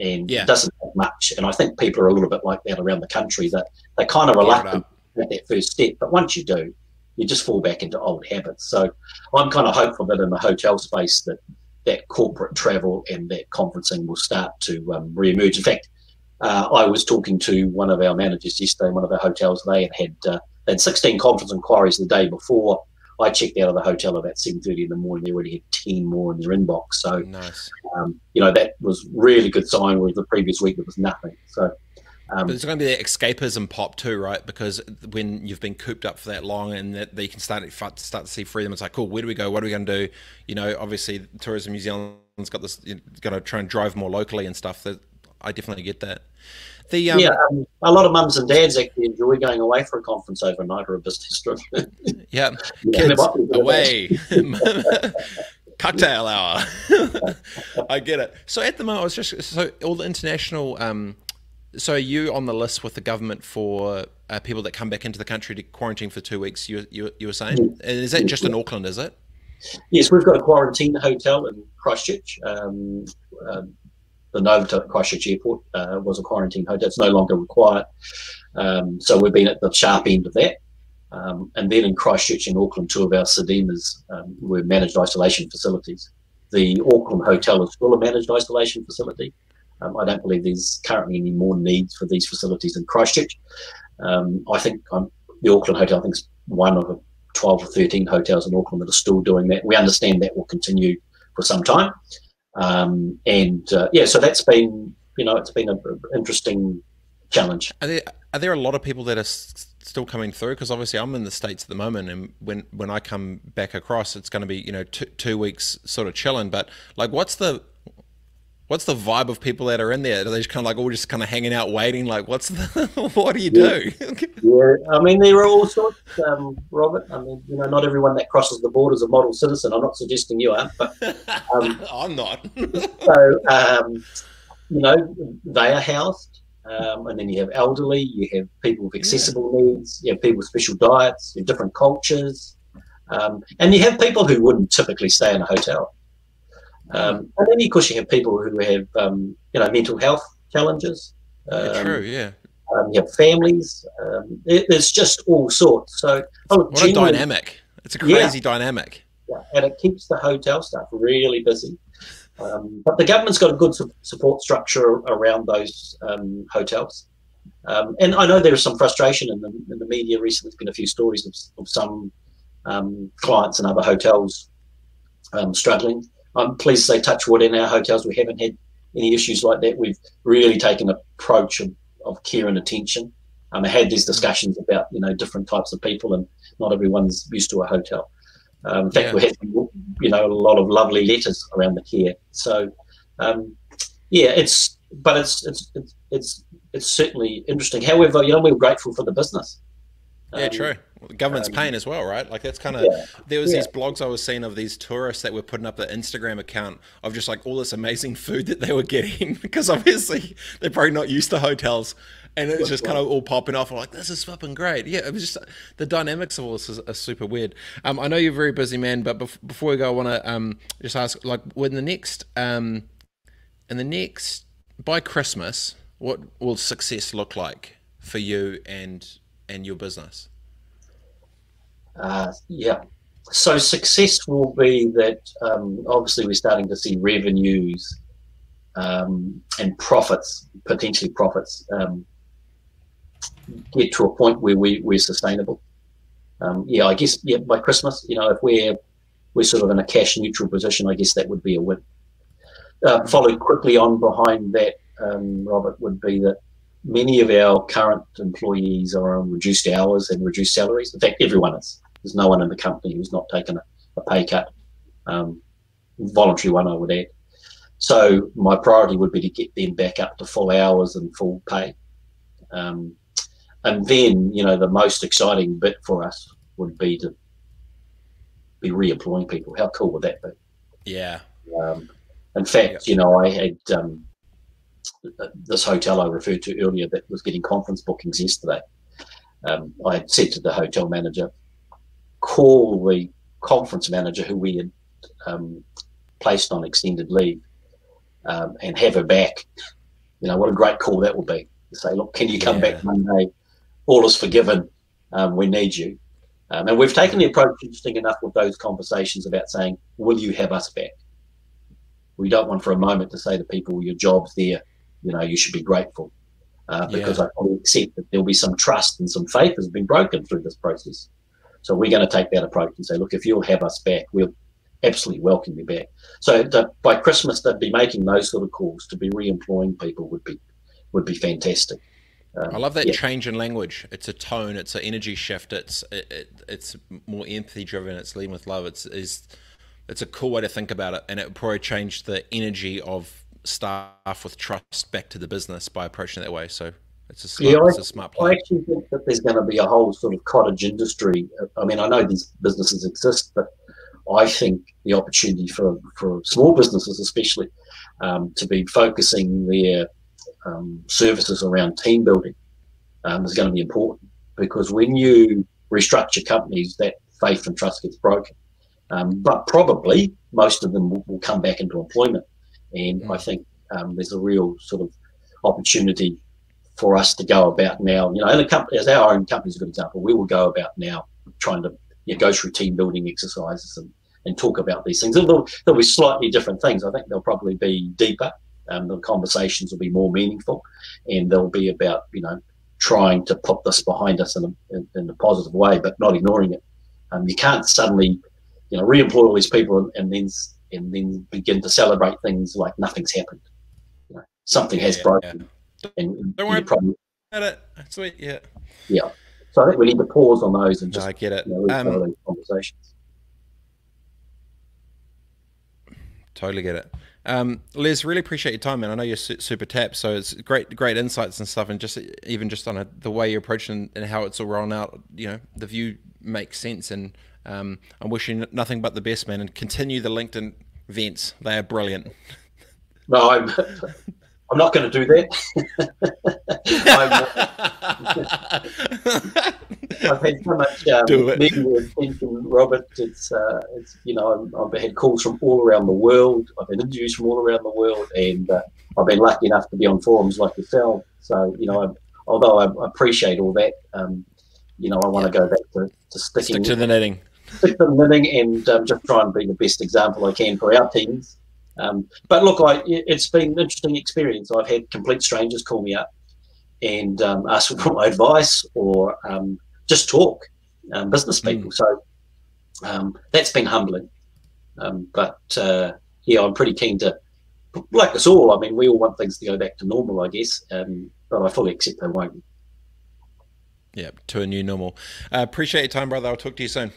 Speaker 2: and yeah. it doesn't take much. And I think people are a little bit like that around the country that they kind of reluctant at that first step. But once you do, you just fall back into old habits. So I'm kind of hopeful that in the hotel space that that corporate travel and that conferencing will start to um, re-emerge. In fact, uh, I was talking to one of our managers yesterday, in one of our hotels. They had had, uh, they had 16 conference inquiries the day before. I checked out of the hotel about 7:30 in the morning. They already had 10 more in their inbox. So,
Speaker 1: nice.
Speaker 2: um, you know, that was really good sign. Whereas the previous week there was nothing. So,
Speaker 1: um, but it's going to be that escapism pop too, right? Because when you've been cooped up for that long, and that you can start start to see freedom, it's like, cool. Where do we go? What are we going to do? You know, obviously, Tourism New Zealand's got this, you know, going to try and drive more locally and stuff. That I definitely get that.
Speaker 2: The, um, yeah, um, a lot of mums and dads actually enjoy going away for a conference overnight or a business trip.
Speaker 1: yeah, kids away. Cocktail hour. I get it. So at the moment, I was just so all the international um, so are you on the list with the government for uh, people that come back into the country to quarantine for two weeks? You you, you were saying, and is that just in Auckland? Is it?
Speaker 2: Yes, we've got a quarantine hotel in Christchurch. Um, um, the Novotel Christchurch Airport uh, was a quarantine hotel. It's no longer required. Um, so we've been at the sharp end of that. Um, and then in Christchurch and Auckland, two of our Sudimas um, were managed isolation facilities. The Auckland Hotel is still a managed isolation facility. Um, I don't believe there's currently any more needs for these facilities in Christchurch. Um, I think um, the Auckland Hotel, I think, is one of the 12 or 13 hotels in Auckland that are still doing that. We understand that will continue for some time. Um, and uh, yeah, so that's been, you know, it's been an interesting challenge.
Speaker 1: Are there, are there a lot of people that are still coming through? Because obviously I'm in the States at the moment, and when, when I come back across, it's going to be, you know, two, two weeks sort of chilling. But like, what's the, what's the vibe of people that are in there? Are they just kind of like all just kind of hanging out, waiting? Like, what's the, what do you do?
Speaker 2: yeah, I mean, there are all sorts, um, Robert. I mean, you know, not everyone that crosses the border is a model citizen. I'm not suggesting you are, but
Speaker 1: um, I'm not.
Speaker 2: so, um, you know, they are housed. Um, and then you have elderly, you have people with accessible yeah. needs, you have people with special diets, you have different cultures, um, and you have people who wouldn't typically stay in a hotel. Um, and then, of course, you have people who have, um, you know, mental health challenges.
Speaker 1: Um, true, yeah.
Speaker 2: Um, you have families. Um, it, there's just all sorts. So,
Speaker 1: oh, what a dynamic! It's a crazy yeah, dynamic.
Speaker 2: Yeah, and it keeps the hotel staff really busy. Um, but the government's got a good su- support structure around those hotels. and I know there is some frustration in the, in the media recently. There's been a few stories of, of some clients and other hotels struggling. I'm pleased to say, touch wood, in our hotels, we haven't had any issues like that. We've really taken an approach of, of care and attention. Um, I had these discussions about you know different types of people, and not everyone's used to a hotel. Um, in fact, yeah. we had you know a lot of lovely letters around the care. So um, yeah, it's but it's, it's it's it's it's certainly interesting. However, you know, we're grateful for the business.
Speaker 1: Yeah, um, true. Well, the government's um, paying as well, right? Like that's kind of yeah, there was yeah. these blogs I was seeing of these tourists that were putting up the Instagram account of just like all this amazing food that they were getting because obviously they're probably not used to hotels, and it's just kind of all popping off. I'm like, this is fucking great. Yeah, it was just the dynamics of all this is, are super weird. Um, I know you're a very busy man, but bef- before we go, I want to um just ask like when the next um in the next by Christmas, what will success look like for you and and your business?
Speaker 2: Uh, yeah. So success will be that um, obviously we're starting to see revenues um, and profits, potentially profits, um, get to a point where we, we're sustainable. Um, yeah, I guess yeah by Christmas, you know, if we're we're sort of in a cash neutral position, I guess that would be a win. Uh, followed quickly on behind that, um, Robert, would be that many of our current employees are on reduced hours and reduced salaries. In fact, everyone is. There's no one in the company who's not taken a, a pay cut, um, voluntary one, I would add. So my priority would be to get them back up to full hours and full pay. Um, and then, you know, the most exciting bit for us would be to be re-employing people. How cool would that be?
Speaker 1: Yeah.
Speaker 2: Um, in fact, you know, I had um, this hotel I referred to earlier that was getting conference bookings yesterday. Um, I had said to the hotel manager, call the conference manager who we had um, placed on extended leave um, and have her back. You know, what a great call that would be. Say, look, can you come yeah. back Monday? All is forgiven. Um, we need you. Um, and we've taken the approach, interesting enough, with those conversations about saying, will you have us back? We don't want for a moment to say to people, your job's there you know, you should be grateful uh, because yeah. I fully accept that there'll be some trust and some faith has been broken through this process. So we're going to take that approach and say, look, if you'll have us back, we'll absolutely welcome you back. So to, by Christmas, they'd be making those sort of calls to be re-employing people would be would be fantastic.
Speaker 1: Um, I love that yeah. change in language. It's a tone. It's an energy shift. It's it, it, it's more empathy driven. It's leading with love. It's is it's a cool way to think about it, and it would probably changed the energy of staff with trust back to the business by approaching it that way. So it's a smart,
Speaker 2: yeah,
Speaker 1: it's a smart
Speaker 2: play. I actually think that there's going to be a whole sort of cottage industry. I mean, I know these businesses exist, but I think the opportunity for, for small businesses, especially, um, to be focusing their um, services around team building um, is going to be important because when you restructure companies, that faith and trust gets broken. Um, but probably most of them will, will come back into employment and I think um, there's a real sort of opportunity for us to go about now. You know, and the company, as our own company is a good example, we will go about now trying to you know, go through team building exercises and, and talk about these things. There'll, there'll be slightly different things. I think they'll probably be deeper. Um, the conversations will be more meaningful, and they'll be about you know trying to put this behind us in a, in, in a positive way, but not ignoring it. Um, you can't suddenly you know re-employ all these people and, and then and then begin to celebrate things like nothing's happened. You know, something yeah, has broken.
Speaker 1: Yeah. And, Don't worry probably, about it. Sweet, yeah.
Speaker 2: Yeah. So I think we need to pause on those and just
Speaker 1: no, I get it.
Speaker 2: You know, um, those conversations.
Speaker 1: Totally get it. Um, Les, really appreciate your time, man. I know you're super tapped, so it's great, great insights and stuff, and just even just on a, the way you're approaching and how it's all rolling out. You know, the view makes sense, and um, I'm wishing nothing but the best, man, and continue the LinkedIn events. They are brilliant.
Speaker 2: No, I'm. I'm not going to do that. I've had so much um, media attention, Robert. It's, uh, it's you know, I've had calls from all around the world. I've had interviews from all around the world, and uh, I've been lucky enough to be on forums like yourself. So, you know, I, although I appreciate all that, um, you know, I want to go back to, to sticking
Speaker 1: Stick to the knitting
Speaker 2: stick them knitting and um, just try and be the best example I can for our teams. Um, but look, I, it's been an interesting experience. I've had complete strangers call me up and um, ask for my advice or um, just talk, um, business hmm. people. Mm. So um, that's been humbling. but uh, yeah, I'm pretty keen to, like us all, I mean, we all want things to go back to normal, I guess, but I fully accept they won't.
Speaker 1: Yeah, to a new normal. Uh, appreciate your time, brother. I'll talk to you soon.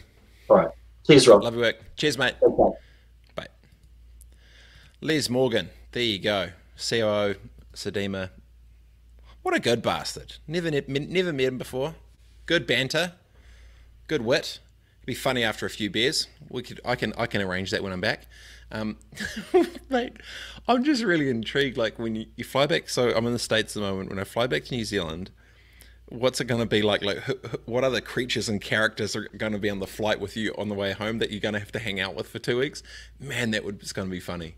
Speaker 2: All right. Cheers, Rob.
Speaker 1: Love your work. Cheers, mate.
Speaker 2: Okay.
Speaker 1: Les Morgan. There you go. COO Sudima. What a good bastard. Never, never met him before. Good banter. Good wit. It'd be funny after a few beers. We could, I can, I can arrange that when I'm back. Um, mate, I'm just really intrigued. Like when you, you fly back, so I'm in the states at the moment. When I fly back to New Zealand, what's it going to be like? Like, what other creatures and characters are going to be on the flight with you on the way home that you're going to have to hang out with for two weeks? Man, that would it's going to be funny.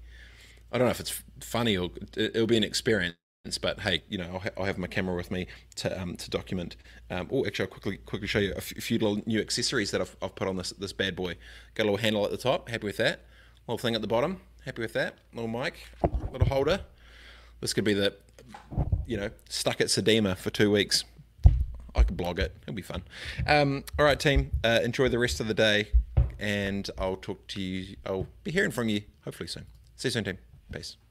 Speaker 1: I don't know if it's funny or it'll be an experience. But hey, you know, I'll, ha- I'll have my camera with me to um, to document. Um, oh, actually, I'll quickly quickly show you a, f- a few little new accessories that I've, I've put on this this bad boy. Got a little handle at the top. Happy with that. Little thing at the bottom. Happy with that. Little mic, little holder. This could be the, you know, stuck at Sudima for two weeks. I could blog it. It'll be fun. Um, all right, team. Uh, enjoy the rest of the day, and I'll talk to you. I'll be hearing from you hopefully soon. See you soon, team. Peace.